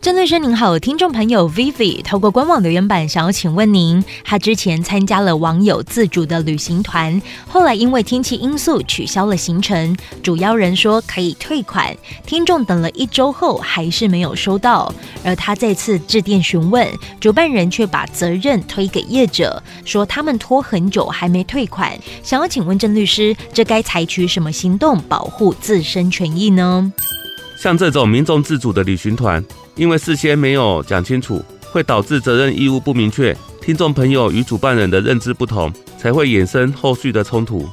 郑律师您好，听众朋友 Vivi 透过官网留言板想要请问您，他之前参加了网友自主的旅行团，后来因为天气因素取消了行程，主邀人说可以退款，听众等了一周后还是没有收到，而他再次致电询问，主办人却把责任推给业者，说他们拖很久还没退款，想要请问郑律师，这该采取什么行动保护自身权益呢？像这种民众自主的旅行团，因为事先没有讲清楚，会导致责任义务不明确，听众朋友与主办人的认知不同，才会衍生后续的冲突。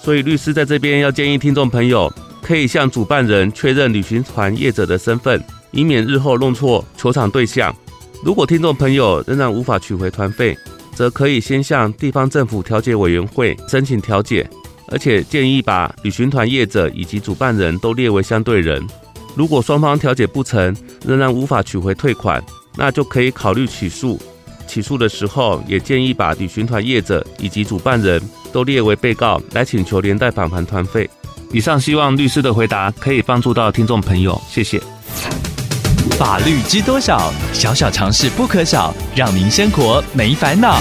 所以律师在这边要建议听众朋友，可以向主办人确认旅行团业者的身份，以免日后弄错求偿对象。如果听众朋友仍然无法取回团费，则可以先向地方政府调解委员会申请调解，而且建议把旅行团业者以及主办人都列为相对人。如果双方调解不成，仍然无法取回退款，那就可以考虑起诉。起诉的时候，也建议把旅行团业者以及主办人都列为被告，来请求连带返还团费。以上希望律师的回答可以帮助到听众朋友，谢谢。法律知多少？小小常识不可少，让您生活没烦恼。